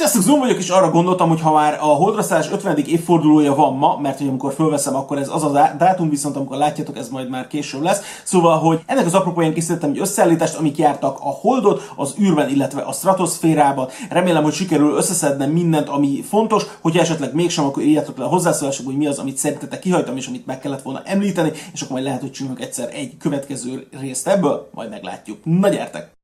Sziasztok, Zoom vagyok, és arra gondoltam, hogy ha már a holdraszállás 50. évfordulója van ma, mert hogy amikor fölveszem, akkor ez az a dátum, viszont amikor látjátok, ez majd már később lesz. Szóval, hogy ennek az apropóján készítettem egy összeállítást, amik jártak a Holdot, az űrben, illetve a stratoszférában. Remélem, hogy sikerül összeszednem mindent, ami fontos. Hogyha esetleg mégsem, akkor írjátok le a hozzászólások, hogy mi az, amit szerintetek kihajtam, és amit meg kellett volna említeni, és akkor majd lehet, hogy csinálunk egyszer egy következő részt ebből, majd meglátjuk. Na gyertek!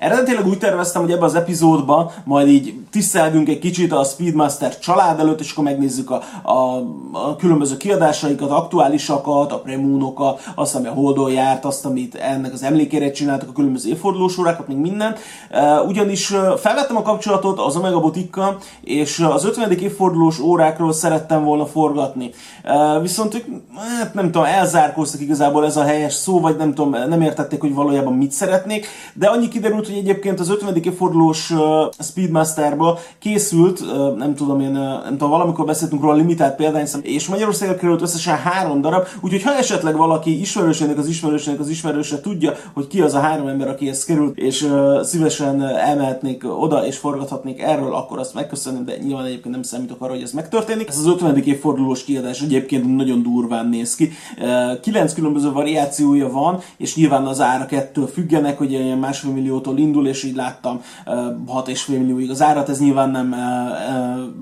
Eredetileg úgy terveztem, hogy ebbe az epizódba majd így tisztelgünk egy kicsit a Speedmaster család előtt, és akkor megnézzük a, a, a különböző kiadásaikat, aktuálisakat, a premúnokat, azt, ami a Holdon járt, azt, amit ennek az emlékére csináltak, a különböző évfordulós órákat, még mindent. Ugyanis felvettem a kapcsolatot az Omega Botikkal, és az 50. évfordulós órákról szerettem volna forgatni. Viszont ők, hát nem tudom, elzárkóztak igazából ez a helyes szó, vagy nem tudom, nem értették, hogy valójában mit szeretnék, de annyi kiderült, hogy egyébként az 50. évfordulós uh, Speedmasterba készült, nem tudom én, nem tudom, valamikor beszéltünk róla limitált példányszám, és Magyarországra került összesen három darab, úgyhogy ha esetleg valaki ismerősének az ismerősének az ismerőse tudja, hogy ki az a három ember, aki ezt került, és szívesen elmehetnék oda, és forgathatnék erről, akkor azt megköszönöm, de nyilván egyébként nem számítok arra, hogy ez megtörténik. Ez az 50. évfordulós kiadás egyébként nagyon durván néz ki. Kilenc különböző variációja van, és nyilván az árak ettől függenek, hogy ilyen másfél milliótól indul, és így láttam 6,5 millióig az árat, ez nyilván nem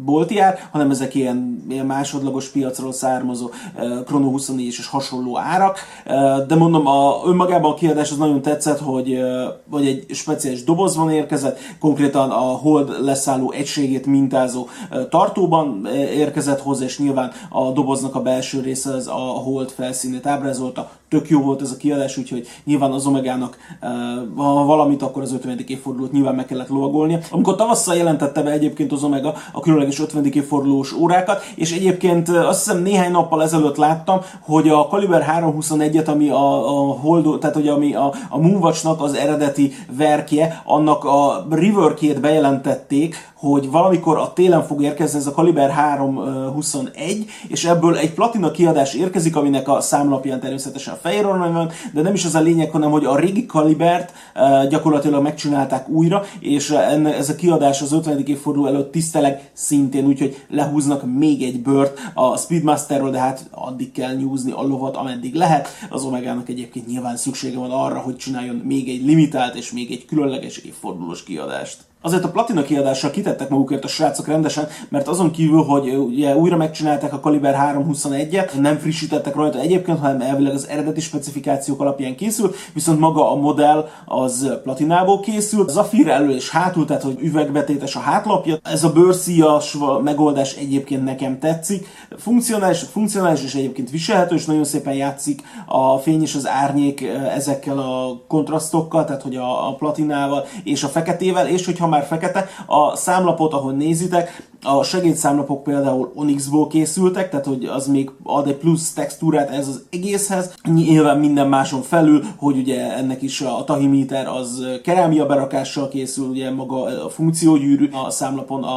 bolti ár, hanem ezek ilyen, ilyen másodlagos piacról származó Chrono 24 és hasonló árak, de mondom, a, önmagában a kiadás az nagyon tetszett, hogy, hogy egy speciális dobozban érkezett, konkrétan a hold leszálló egységét mintázó tartóban érkezett hozzá, és nyilván a doboznak a belső része az a hold felszínét ábrázolta. Tök jó volt ez a kiadás, úgyhogy nyilván az Omegának ha valamit, akkor az 50. évfordulót nyilván meg kellett lovagolnia. Amikor tavasszal jelentette be egyébként az Omega a különleges 50. évfordulós órákat, és egyébként azt hiszem néhány nappal ezelőtt láttam, hogy a Kaliber 321-et, ami a, a Hold, tehát hogy ami a, a Moonwatch-nak az eredeti verkje, annak a reworkjét bejelentették, hogy valamikor a télen fog érkezni ez a Kaliber 321, és ebből egy platina kiadás érkezik, aminek a számlapján természetesen fehér van, de nem is az a lényeg, hanem hogy a régi Kalibert gyakorlatilag megcsinálták újra, és ez a kiadás az 50. évforduló előtt tiszteleg szintén, úgyhogy lehúznak még egy bört a Speedmasterről, de hát addig kell nyúzni a lovat, ameddig lehet. Az Omegának egyébként nyilván szüksége van arra, hogy csináljon még egy limitált és még egy különleges évfordulós kiadást. Azért a platina kiadással kitettek magukért a srácok rendesen, mert azon kívül, hogy ugye újra megcsinálták a Kaliber 321-et, nem frissítettek rajta egyébként, hanem elvileg az eredeti specifikációk alapján készült, viszont maga a modell az platinából készült. Zafir elő és hátul, tehát hogy üvegbetétes a hátlapja. Ez a bőrszíjas megoldás egyébként nekem tetszik. Funkcionális, funkcionális és egyébként viselhető, és nagyon szépen játszik a fény és az árnyék ezekkel a kontrasztokkal, tehát hogy a, a platinával és a feketével, és hogyha már fekete. A számlapot, ahogy nézitek, a segédszámlapok például Onyxból készültek, tehát hogy az még ad egy plusz textúrát ez az egészhez. Nyilván minden máson felül, hogy ugye ennek is a tahimeter az kerámia berakással készül, ugye maga a funkciógyűrű. A számlapon a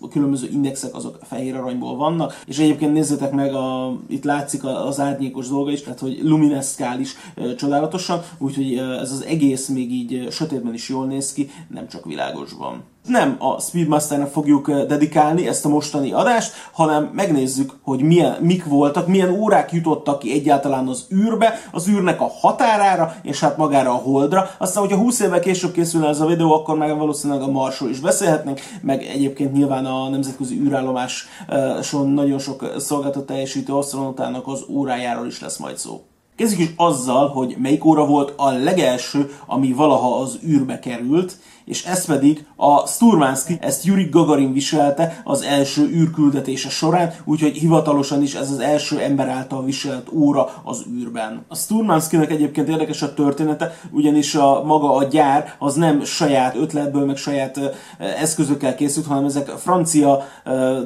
a különböző indexek azok fehér aranyból vannak, és egyébként nézzétek meg, a, itt látszik az árnyékos dolga is, tehát hogy lumineszkál is e, csodálatosan, úgyhogy ez az egész még így sötétben is jól néz ki, nem csak világosban nem a Speedmasternek fogjuk dedikálni ezt a mostani adást, hanem megnézzük, hogy milyen, mik voltak, milyen órák jutottak ki egyáltalán az űrbe, az űrnek a határára, és hát magára a holdra. Aztán, hogyha 20 évvel később készülne ez a videó, akkor meg valószínűleg a Marsról is beszélhetnénk, meg egyébként nyilván a nemzetközi űrállomáson nagyon sok szolgáltat teljesítő asztronautának az órájáról is lesz majd szó. Kezdjük is azzal, hogy melyik óra volt a legelső, ami valaha az űrbe került, és ez pedig a Sturmansky, ezt Yuri Gagarin viselte az első űrküldetése során, úgyhogy hivatalosan is ez az első ember által viselt óra az űrben. A Sturmansky-nek egyébként érdekes a története, ugyanis a maga a gyár az nem saját ötletből, meg saját eszközökkel készült, hanem ezek francia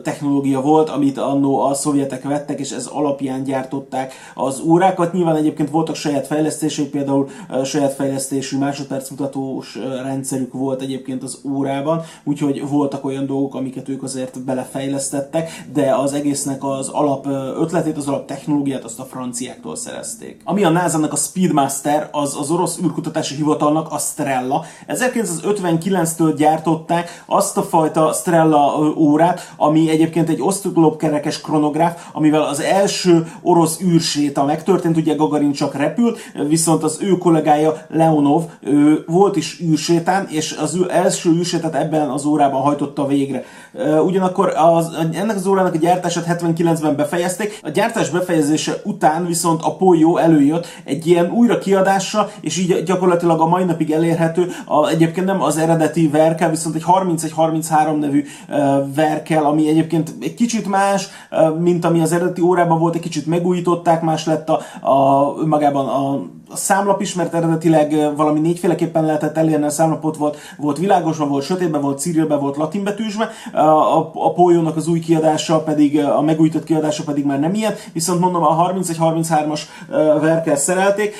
technológia volt, amit annó a szovjetek vettek, és ez alapján gyártották az órákat. Nyilván egyébként voltak saját fejlesztések, például saját fejlesztésű másodpercmutatós rendszerük volt, volt egyébként az órában, úgyhogy voltak olyan dolgok, amiket ők azért belefejlesztettek, de az egésznek az alap ötletét, az alap technológiát azt a franciáktól szerezték. Ami a NASA-nak a Speedmaster, az az orosz űrkutatási hivatalnak a Strella. 1959-től gyártották azt a fajta Strella órát, ami egyébként egy osztoglobkerekes kronográf, amivel az első orosz űrséta megtörtént, ugye Gagarin csak repült, viszont az ő kollégája Leonov ő volt is űrsétán, és az ő első űrsétát ebben az órában hajtotta végre. Ugyanakkor az, ennek az órának a gyártását 79-ben befejezték, a gyártás befejezése után viszont a Polyó előjött egy ilyen újra kiadása, és így gyakorlatilag a mai napig elérhető, a, egyébként nem az eredeti verkel, viszont egy 31-33 nevű verkel, ami egyébként egy kicsit más, mint ami az eredeti órában volt, egy kicsit megújították, más lett a, a magában a a számlap is, mert eredetileg valami négyféleképpen lehetett elérni a számlapot, volt, volt világosban, volt sötétben, volt cirilben, volt latinbetűsben, a, a, a Pójónak az új kiadása pedig, a megújított kiadása pedig már nem ilyen, viszont mondom, a 31-33-as verkel szerelték,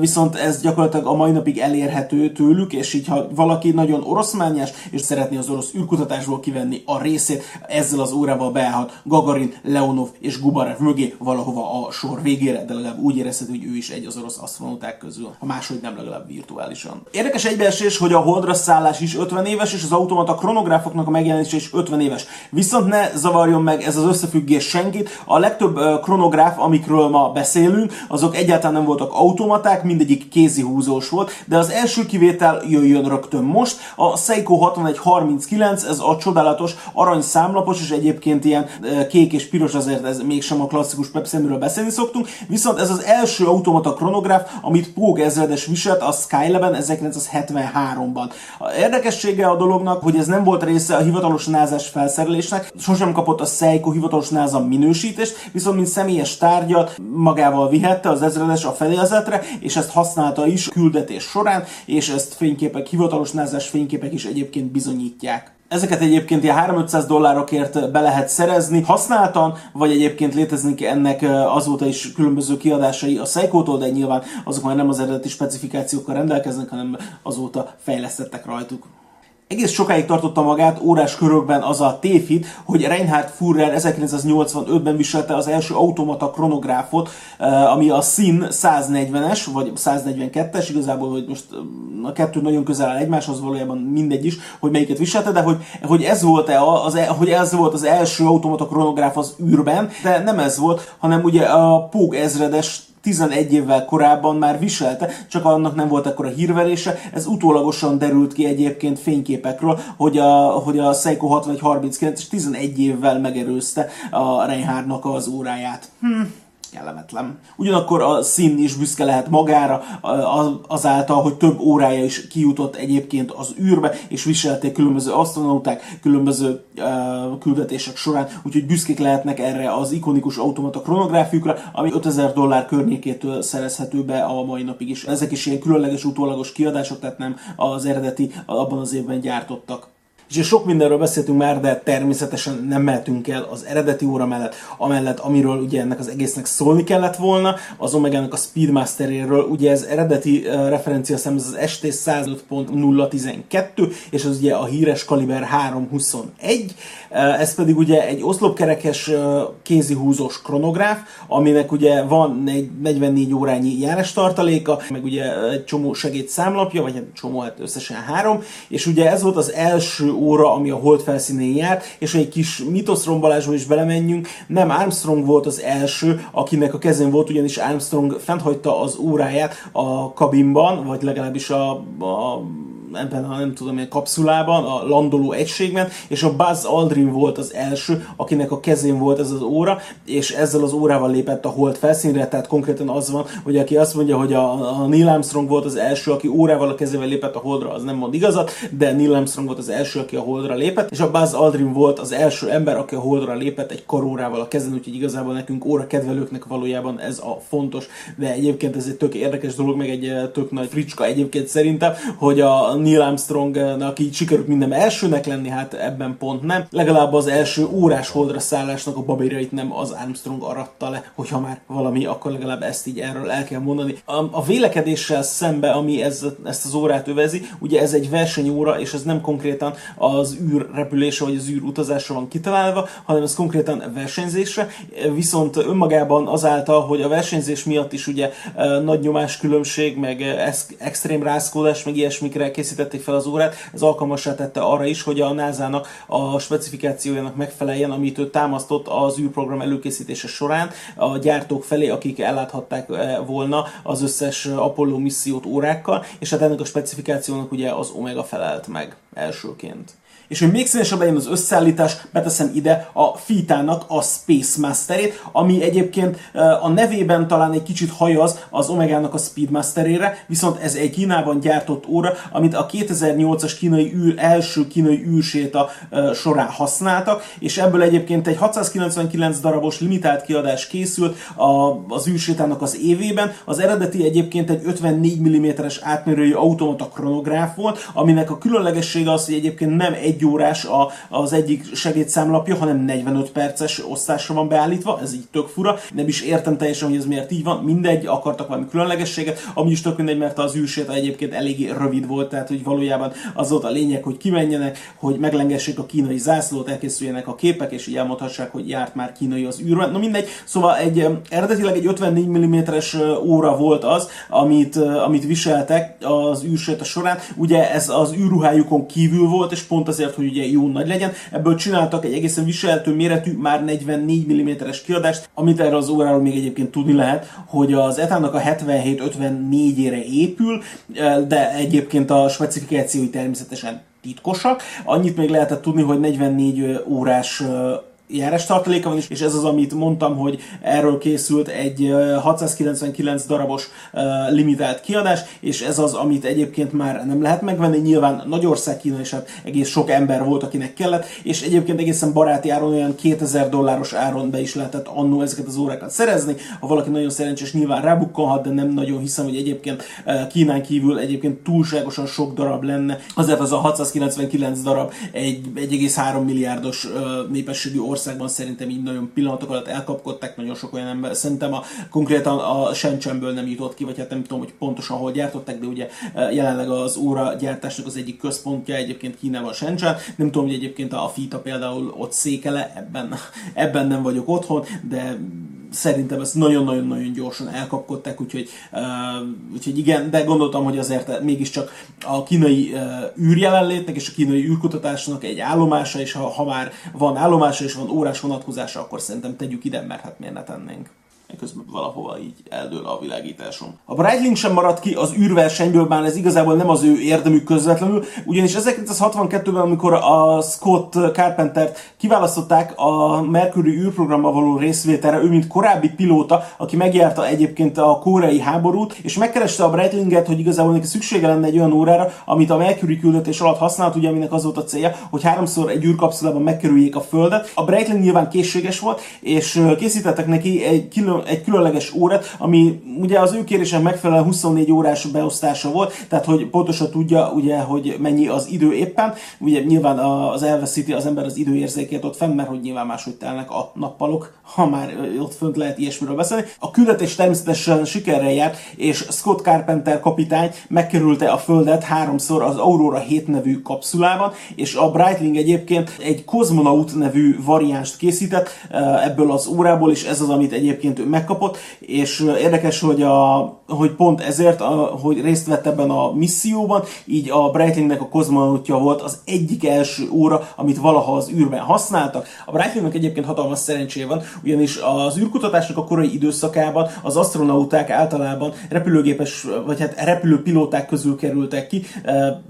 viszont ez gyakorlatilag a mai napig elérhető tőlük, és így ha valaki nagyon oroszmányás, és szeretné az orosz űrkutatásból kivenni a részét, ezzel az órával beállhat Gagarin, Leonov és Gubarev mögé valahova a sor végére, de legalább úgy érezhető, hogy ő is egy az orosz asztronót asztronauták közül, a máshogy nem legalább virtuálisan. Érdekes egybeesés, hogy a holdra szállás is 50 éves, és az automata kronográfoknak a megjelenése is 50 éves. Viszont ne zavarjon meg ez az összefüggés senkit, a legtöbb kronográf, amikről ma beszélünk, azok egyáltalán nem voltak automaták, mindegyik kézi húzós volt, de az első kivétel jöjjön rögtön most. A Seiko 6139, ez a csodálatos arany számlapos, és egyébként ilyen kék és piros, azért ez mégsem a klasszikus Pepsi, amiről beszélni szoktunk, viszont ez az első automata kronográf, amit Póg ezredes viselt a Skylab-en 1973-ban. A érdekessége a dolognak, hogy ez nem volt része a hivatalos názás felszerelésnek, sosem kapott a Seiko hivatalos náza minősítést, viszont mint személyes tárgyat magával vihette az ezredes a fedélzetre, és ezt használta is küldetés során, és ezt fényképek, hivatalos názás fényképek is egyébként bizonyítják. Ezeket egyébként ilyen 3-500 dollárokért be lehet szerezni használtan, vagy egyébként léteznek ennek azóta is különböző kiadásai a Seiko-tól, de nyilván azok már nem az eredeti specifikációkkal rendelkeznek, hanem azóta fejlesztettek rajtuk. Egész sokáig tartotta magát órás körökben az a tévhit, hogy Reinhard Führer 1985-ben viselte az első automata kronográfot, eh, ami a SIN 140-es, vagy 142-es, igazából, hogy most eh, a kettő nagyon közel áll egymáshoz, valójában mindegy is, hogy melyiket viselte, de hogy, hogy ez volt-e az, e, hogy ez volt az első automata kronográf az űrben, de nem ez volt, hanem ugye a Póg ezredes 11 évvel korábban már viselte, csak annak nem volt akkor a hírverése. Ez utólagosan derült ki egyébként fényképekről, hogy a, hogy a Seiko 6139 és 11 évvel megerőzte a Reinhardnak az óráját. Hm kellemetlen. Ugyanakkor a szín is büszke lehet magára, azáltal, hogy több órája is kijutott egyébként az űrbe, és viselték különböző asztronauták, különböző uh, küldetések során, úgyhogy büszkék lehetnek erre az ikonikus automata kronográfiukra, ami 5000 dollár környékétől szerezhető be a mai napig is. Ezek is ilyen különleges utólagos kiadások, tehát nem az eredeti abban az évben gyártottak. És sok mindenről beszéltünk már, de természetesen nem mehetünk el az eredeti óra mellett, amellett, amiről ugye ennek az egésznek szólni kellett volna, az Omega-nak a Speedmasteréről, ugye ez eredeti referencia szám, ez az ST 105.012, és az ugye a híres kaliber 321, uh, ez pedig ugye egy oszlopkerekes uh, kézihúzós kronográf, aminek ugye van egy 44 órányi járás tartaléka, meg ugye egy csomó segédszámlapja, vagy egy hát csomó, hát összesen három, és ugye ez volt az első óra, ami a hold felszínén járt, és egy kis mitoszrombalásba is belemenjünk, nem Armstrong volt az első, akinek a kezén volt, ugyanis Armstrong fenthagyta az óráját a kabinban, vagy legalábbis a, a ebben a nem tudom, egy kapszulában, a landoló egységben, és a Buzz Aldrin volt az első, akinek a kezén volt ez az óra, és ezzel az órával lépett a hold felszínre, tehát konkrétan az van, hogy aki azt mondja, hogy a, a Neil Armstrong volt az első, aki órával a kezével lépett a holdra, az nem mond igazat, de Neil Armstrong volt az első, aki a holdra lépett, és a Buzz Aldrin volt az első ember, aki a holdra lépett egy karórával a kezén, úgyhogy igazából nekünk óra kedvelőknek valójában ez a fontos, de egyébként ez egy tök érdekes dolog, meg egy tök nagy fricska egyébként szerintem, hogy a Neil Armstrongnak így sikerült minden elsőnek lenni, hát ebben pont nem. Legalább az első órás holdra szállásnak a babérjait nem az Armstrong aratta le, hogyha már valami, akkor legalább ezt így erről el kell mondani. A, a vélekedéssel szembe, ami ez, ezt az órát övezi, ugye ez egy versenyóra, és ez nem konkrétan az űrrepülésre vagy az űrutazásra van kitalálva, hanem ez konkrétan versenyzésre, viszont önmagában azáltal, hogy a versenyzés miatt is ugye nagy nyomás különbség, meg extrém rázkódás, meg ilyesmikre készítették fel az órát, ez alkalmasá tette arra is, hogy a NASA-nak a specifikációjának megfeleljen, amit ő támasztott az űrprogram előkészítése során a gyártók felé, akik elláthatták volna az összes Apollo missziót órákkal, és hát ennek a specifikációnak ugye az Omega felelt meg elsőként. És hogy még színesebb legyen az összeállítás, beteszem ide a Fitának a Space Masterét, ami egyébként a nevében talán egy kicsit hajaz az Omegának a Speedmasterére, viszont ez egy Kínában gyártott óra, amit a 2008-as kínai űr, első kínai űrséta során használtak, és ebből egyébként egy 699 darabos limitált kiadás készült az űrsétának az évében. Az eredeti egyébként egy 54 mm-es átmérőjű automata kronográf volt, aminek a különlegessége az, hogy egyébként nem egy egy órás a, az egyik segédszámlapja, hanem 45 perces osztásra van beállítva, ez így tök fura, nem is értem teljesen, hogy ez miért így van, mindegy, akartak valami különlegességet, ami is tök mindegy, mert az űrséta egyébként eléggé rövid volt, tehát hogy valójában az volt a lényeg, hogy kimenjenek, hogy meglengessék a kínai zászlót, elkészüljenek a képek, és így elmondhassák, hogy járt már kínai az űrben. No mindegy, szóval egy eredetileg egy 54 mm-es óra volt az, amit, amit viseltek az űrséta során. Ugye ez az űrruhájukon kívül volt, és pont azért azért, hogy ugye jó nagy legyen. Ebből csináltak egy egészen viselhető méretű, már 44 mm-es kiadást, amit erre az óráról még egyébként tudni lehet, hogy az etának a 77-54-ére épül, de egyébként a specifikációi természetesen titkosak. Annyit még lehetett tudni, hogy 44 órás járás tartaléka van is, és ez az, amit mondtam, hogy erről készült egy 699 darabos limitált kiadás, és ez az, amit egyébként már nem lehet megvenni. Nyilván Nagyország, Kína és hát egész sok ember volt, akinek kellett, és egyébként egészen baráti áron, olyan 2000 dolláros áron be is lehetett annó ezeket az órákat szerezni. Ha valaki nagyon szerencsés, nyilván rábukkolhat, de nem nagyon hiszem, hogy egyébként Kínán kívül egyébként túlságosan sok darab lenne. Azért az a 699 darab egy 1,3 milliárdos népességű ország országban szerintem így nagyon pillanatok alatt elkapkodták, nagyon sok olyan ember, szerintem a, konkrétan a Shenzhenből nem jutott ki, vagy hát nem tudom, hogy pontosan hol gyártották, de ugye e, jelenleg az óra gyártásnak az egyik központja egyébként Kínában Shenzhen, nem tudom, hogy egyébként a FITA például ott székele, ebben, ebben nem vagyok otthon, de szerintem ezt nagyon-nagyon-nagyon gyorsan elkapkodták, úgyhogy, úgyhogy igen, de gondoltam, hogy azért mégiscsak a kínai űrjelenlétnek és a kínai űrkutatásnak egy állomása, és ha, ha már van állomása és van órás vonatkozása, akkor szerintem tegyük ide, mert hát miért ne tennénk közben valahova így eldől a világításom. A Breitling sem maradt ki az űrversenyből, bár ez igazából nem az ő érdemük közvetlenül, ugyanis 1962-ben, amikor a Scott Carpenter kiválasztották a Mercury űrprogrammal való részvételre, ő mint korábbi pilóta, aki megjárta egyébként a koreai háborút, és megkereste a Breitlinget, hogy igazából neki szüksége lenne egy olyan órára, amit a Mercury küldetés alatt használt, ugye aminek az volt a célja, hogy háromszor egy űrkapszulában megkerüljék a Földet. A Breitling nyilván készséges volt, és készítettek neki egy külön egy különleges órát, ami ugye az ő kérésen megfelelően 24 órás beosztása volt, tehát hogy pontosan tudja, ugye, hogy mennyi az idő éppen. Ugye nyilván az elveszíti az ember az időérzékét ott fenn, mert hogy nyilván máshogy telnek a nappalok, ha már ott fönt lehet ilyesmiről beszélni. A küldetés természetesen sikerrel járt, és Scott Carpenter kapitány megkerülte a Földet háromszor az Aurora 7 nevű kapszulában, és a Breitling egyébként egy Cosmonaut nevű variánst készített ebből az órából, és ez az, amit egyébként ő megkapott, és érdekes, hogy, a, hogy pont ezért, a, hogy részt vett ebben a misszióban, így a Breitlingnek a kozmonautja volt az egyik első óra, amit valaha az űrben használtak. A Breitlingnek egyébként hatalmas szerencséje van, ugyanis az űrkutatásnak a korai időszakában az astronauták általában repülőgépes, vagy hát repülőpilóták közül kerültek ki.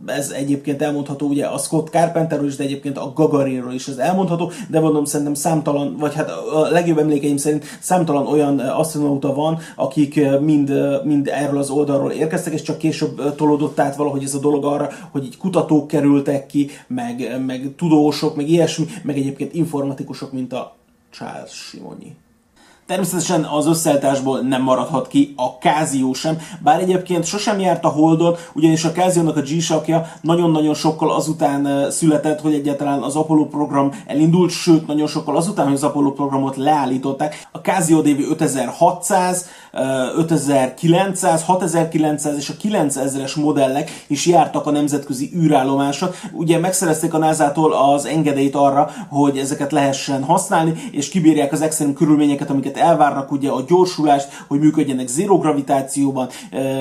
Ez egyébként elmondható ugye a Scott Carpenterről is, de egyébként a Gagarinról is ez elmondható, de mondom szerintem számtalan, vagy hát a legjobb emlékeim szerint számtalan olyan olyan asztronauta van, akik mind, mind erről az oldalról érkeztek, és csak később tolódott át valahogy ez a dolog arra, hogy így kutatók kerültek ki, meg, meg tudósok, meg ilyesmi, meg egyébként informatikusok, mint a Charles Simonyi. Természetesen az összeállításból nem maradhat ki a Casio sem, bár egyébként sosem járt a Holdon, ugyanis a Casio-nak a G-sakja nagyon-nagyon sokkal azután született, hogy egyáltalán az Apollo program elindult, sőt, nagyon sokkal azután, hogy az Apollo programot leállították. A Casio DV 5600, 5900, 6900 és a 9000-es modellek is jártak a nemzetközi űrállomáson. Ugye megszerezték a NASA-tól az engedélyt arra, hogy ezeket lehessen használni, és kibírják az extrém körülményeket, amiket elvárnak, ugye a gyorsulást, hogy működjenek zéró gravitációban,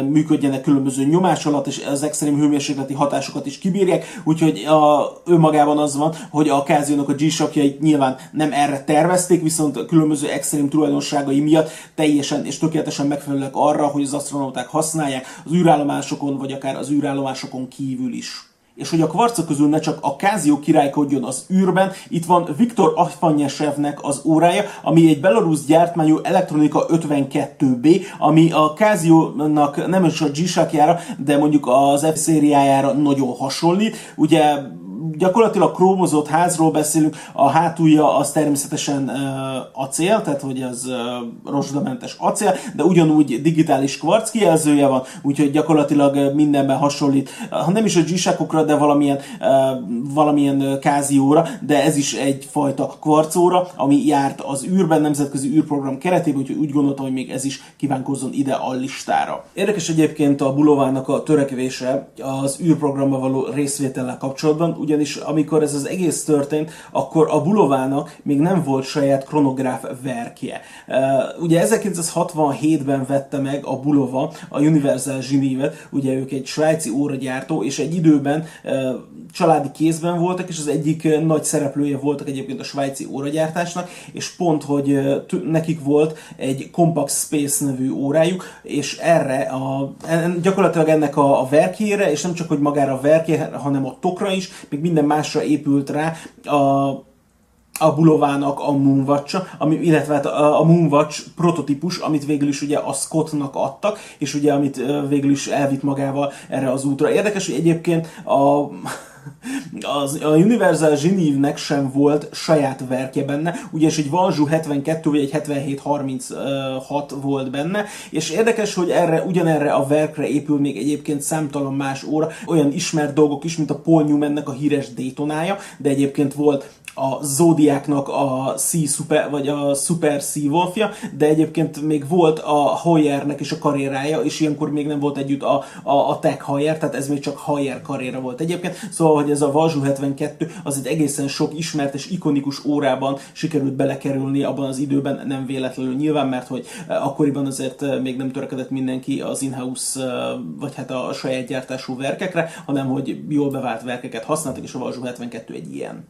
működjenek különböző nyomás alatt, és az extrém hőmérsékleti hatásokat is kibírják, úgyhogy a, önmagában az van, hogy a Casio-nak a G-sakjait nyilván nem erre tervezték, viszont a különböző extrém tulajdonságai miatt teljesen és tökéletesen megfelelőek arra, hogy az astronauták használják az űrállomásokon, vagy akár az űrállomásokon kívül is és hogy a kvarcok közül ne csak a Kázió királykodjon az űrben, itt van Viktor Afanyesevnek az órája, ami egy belarusz gyártmányú elektronika 52B, ami a Káziónak nem is a g de mondjuk az F szériájára nagyon hasonlít. Ugye gyakorlatilag krómozott házról beszélünk, a hátulja az természetesen uh, acél, tehát hogy az uh, rozsdamentes acél, de ugyanúgy digitális kvarc kijelzője van, úgyhogy gyakorlatilag mindenben hasonlít, ha nem is a g de valamilyen, valamilyen kázióra, de ez is egyfajta kvarcóra, ami járt az űrben, nemzetközi űrprogram keretében, úgyhogy úgy gondoltam, hogy még ez is kívánkozzon ide a listára. Érdekes egyébként a Bulovának a törekvése az űrprogramba való részvétellel kapcsolatban, ugyanis amikor ez az egész történt, akkor a Bulovának még nem volt saját kronográf verkje. Ugye 1967-ben vette meg a Bulova a Universal Geneve-et, ugye ők egy svájci óragyártó, és egy időben családi kézben voltak, és az egyik nagy szereplője voltak egyébként a svájci óragyártásnak, és pont, hogy nekik volt egy Compact Space nevű órájuk, és erre a, gyakorlatilag ennek a, a verkére, és nem csak, hogy magára a verkére, hanem a tokra is, még minden másra épült rá a a Bulovának a Moonwatch, ami, illetve hát a, Moonwatch prototípus, amit végül is ugye a Scottnak adtak, és ugye amit végül is elvitt magával erre az útra. Érdekes, hogy egyébként a az, a Universal Geneve-nek sem volt saját verkje benne, ugyanis egy Valzsú 72 vagy egy 7736 volt benne, és érdekes, hogy erre, ugyanerre a verkre épül még egyébként számtalan más óra, olyan ismert dolgok is, mint a Paul Newmannek a híres Daytonája, de egyébként volt a Zodiacnak a Sea Super, vagy a Super Sea Wolfja, de egyébként még volt a Hoyernek is a karrierája, és ilyenkor még nem volt együtt a, a, a Tech Hoyer, tehát ez még csak Hoyer karriera volt egyébként. Szóval, hogy ez a Vazsú 72 az egy egészen sok ismert és ikonikus órában sikerült belekerülni abban az időben, nem véletlenül nyilván, mert hogy eh, akkoriban azért eh, még nem törekedett mindenki az in-house, eh, vagy hát a saját gyártású verkekre, hanem hogy jól bevált verkeket használtak, és a Vazsú 72 egy ilyen.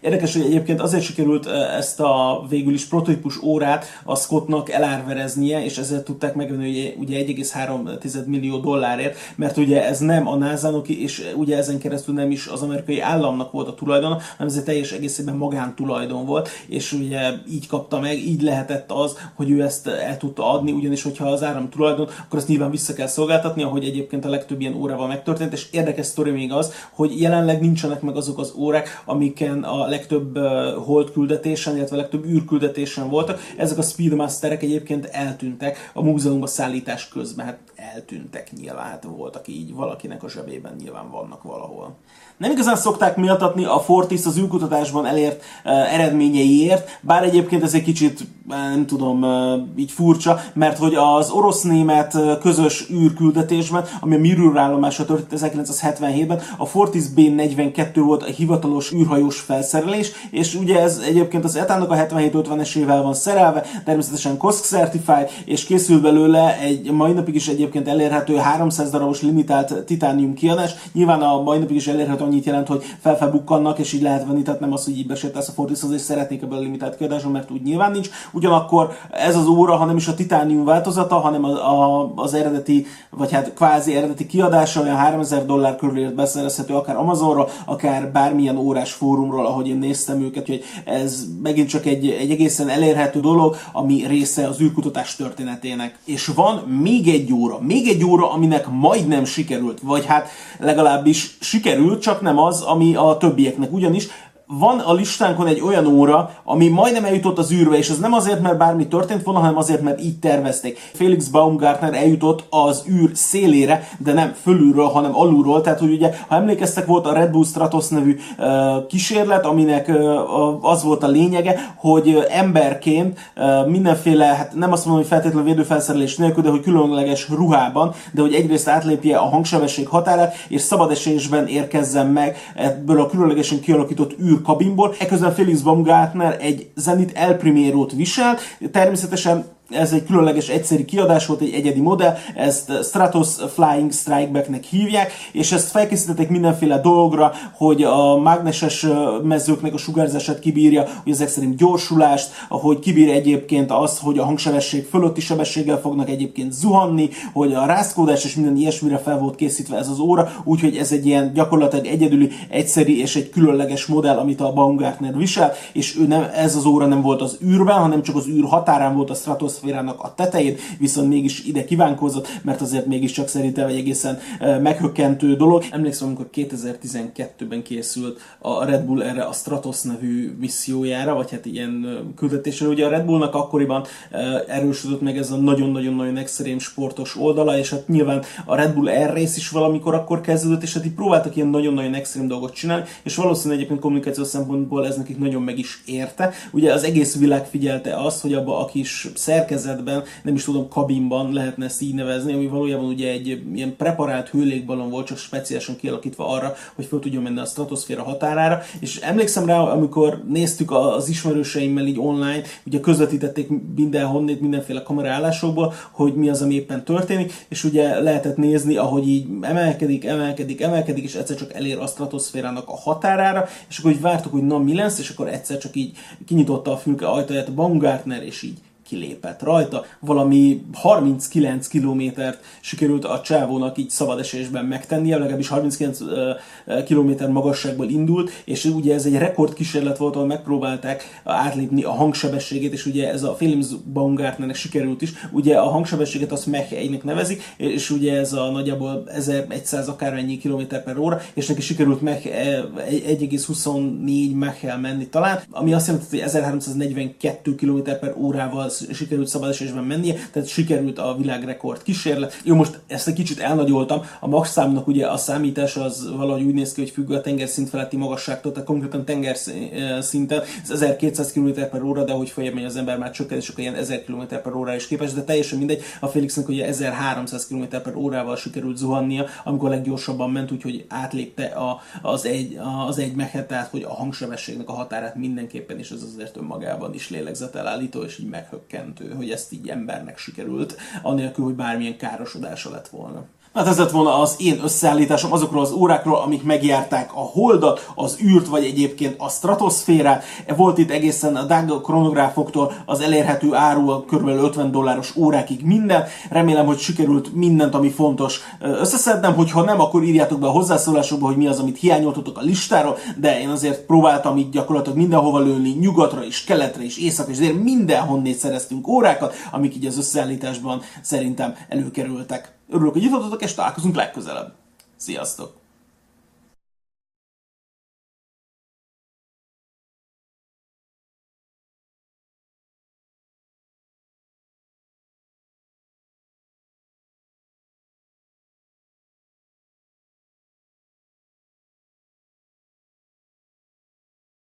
Érdekes, hogy egyébként azért sikerült ezt a végül is prototípus órát a Scottnak elárvereznie, és ezért tudták megvenni ugye 1,3 millió dollárért, mert ugye ez nem a nasa és ugye ezen keresztül nem is az amerikai államnak volt a tulajdon, hanem ez egy teljes egészében magántulajdon volt, és ugye így kapta meg, így lehetett az, hogy ő ezt el tudta adni, ugyanis hogyha az áram tulajdon, akkor ezt nyilván vissza kell szolgáltatni, ahogy egyébként a legtöbb ilyen órával megtörtént, és érdekes sztori még az, hogy jelenleg nincsenek meg azok az órák, amiken a legtöbb hold küldetésen, illetve legtöbb űrküldetésen voltak. Ezek a Speedmasterek egyébként eltűntek a múzeumba szállítás közben. Hát eltűntek nyilván, hát voltak így valakinek a zsebében nyilván vannak valahol. Nem igazán szokták méltatni a Fortis az űrkutatásban elért uh, eredményeiért, bár egyébként ez egy kicsit, nem tudom, uh, így furcsa, mert hogy az orosz-német közös űrküldetésben, ami a Mir űrállomásra történt 1977-ben, a Fortis B-42 volt a hivatalos űrhajós felszerelés, és ugye ez egyébként az ETA-nak a 77-50-es évvel van szerelve, természetesen COSC Certified, és készül belőle egy mai napig is egyébként elérhető 300 darabos limitált titánium kiadás. Nyilván a mai napig is elérhető annyit jelent, hogy felfelbukkannak, és így lehet venni, tehát nem az, hogy így besétálsz a Fortishoz, és szeretnék ebből a limitált kiadáson, mert úgy nyilván nincs. Ugyanakkor ez az óra, ha nem is a titánium változata, hanem a, a, az eredeti, vagy hát kvázi eredeti kiadása, olyan 3000 dollár körülért beszerezhető, akár Amazonról, akár bármilyen órás fórumról, ahogy én néztem őket, hogy ez megint csak egy, egy egészen elérhető dolog, ami része az űrkutatás történetének. És van még egy óra, még egy óra, aminek majdnem sikerült, vagy hát legalábbis sikerült, csak nem az, ami a többieknek. Ugyanis van a listánkon egy olyan óra, ami majdnem eljutott az űrbe, és ez nem azért, mert bármi történt volna, hanem azért, mert így tervezték. Felix Baumgartner eljutott az űr szélére, de nem fölülről, hanem alulról. Tehát, hogy ugye, ha emlékeztek, volt a Red Bull Stratos nevű uh, kísérlet, aminek uh, az volt a lényege, hogy emberként uh, mindenféle, hát nem azt mondom, hogy feltétlenül védőfelszerelés nélkül, de hogy különleges ruhában, de hogy egyrészt átlépje a hangsebesség határát, és szabad esésben érkezzen meg ebből a különlegesen kialakított űr kabinból. Eközben Felix Baumgartner egy Zenit El Primero-t visel, természetesen ez egy különleges egyszeri kiadás volt, egy egyedi modell, ezt Stratos Flying Strikeback-nek hívják, és ezt felkészítették mindenféle dolgra, hogy a mágneses mezőknek a sugárzását kibírja, hogy ezek szerint gyorsulást, hogy kibír egyébként az, hogy a hangsebesség fölötti sebességgel fognak egyébként zuhanni, hogy a rázkódás és minden ilyesmire fel volt készítve ez az óra, úgyhogy ez egy ilyen gyakorlatilag egyedüli, egyszeri és egy különleges modell, amit a Baumgartner visel, és ő nem, ez az óra nem volt az űrben, hanem csak az űr határán volt a Stratos atmoszférának a tetején, viszont mégis ide kívánkozott, mert azért mégiscsak szerintem egy egészen meghökkentő dolog. Emlékszem, amikor 2012-ben készült a Red Bull erre a Stratos nevű missziójára, vagy hát ilyen küldetésre. Ugye a Red Bullnak akkoriban erősödött meg ez a nagyon-nagyon-nagyon extrém sportos oldala, és hát nyilván a Red Bull Air rész is valamikor akkor kezdődött, és hát így próbáltak ilyen nagyon-nagyon extrém dolgot csinálni, és valószínűleg egyébként kommunikáció szempontból ez nekik nagyon meg is érte. Ugye az egész világ figyelte azt, hogy abba a kis szerkezetben, nem is tudom, kabinban lehetne ezt így nevezni, ami valójában ugye egy ilyen preparált hőlékbalon volt, csak speciálisan kialakítva arra, hogy fel tudjon menni a stratoszféra határára. És emlékszem rá, amikor néztük az ismerőseimmel így online, ugye közvetítették mindenhonnét, mindenféle kamerálásokból, hogy mi az, ami éppen történik, és ugye lehetett nézni, ahogy így emelkedik, emelkedik, emelkedik, és egyszer csak elér a stratoszférának a határára, és akkor így vártuk, hogy na mi lesz, és akkor egyszer csak így kinyitotta a fülke ajtaját a Baumgartner, és így kilépett rajta. Valami 39 kilométert sikerült a csávónak így szabad esésben megtennie, legalábbis 39 kilométer magasságból indult, és ugye ez egy rekordkísérlet volt, ahol megpróbálták átlépni a hangsebességét, és ugye ez a Felix Baumgartnernek sikerült is. Ugye a hangsebességet azt Mach 1 nevezik, és ugye ez a nagyjából 1100 akármennyi kilométer per óra, és neki sikerült Mach 1,24 mach menni talán, ami azt jelenti, hogy 1342 km per órával sikerült szabadesésben mennie, tehát sikerült a világrekord kísérlet. Jó, most ezt egy kicsit elnagyoltam, a max számnak ugye a számítás az valahogy úgy néz ki, hogy függ a tengerszint feletti magasságtól, tehát konkrétan tengerszinten, ez 1200 km per óra, de hogy feljebb megy az ember már csökken, és akkor ilyen 1000 km per óra is képes, de teljesen mindegy. A Felixnek ugye 1300 km per órával sikerült zuhannia, amikor leggyorsabban ment, úgyhogy átlépte a, az egy, az egy mehet, tehát hogy a hangsebességnek a határát mindenképpen, és ez azért önmagában is lélegzetelállító, és így meghökk meghökkentő, hogy ezt így embernek sikerült, anélkül, hogy bármilyen károsodása lett volna. Hát ez lett volna az én összeállításom azokról az órákról, amik megjárták a holdat, az űrt, vagy egyébként a stratoszférát. Volt itt egészen a drága kronográfoktól az elérhető áru kb. 50 dolláros órákig minden. Remélem, hogy sikerült mindent, ami fontos összeszednem, hogyha nem, akkor írjátok be a hozzászólásokba, hogy mi az, amit hiányoltatok a listáról, de én azért próbáltam így gyakorlatilag mindenhova lőni, nyugatra is, keletre is, északra is, de mindenhonnét szereztünk órákat, amik így az összeállításban szerintem előkerültek. Örülök, hogy jutottatok, és találkozunk legközelebb. Sziasztok!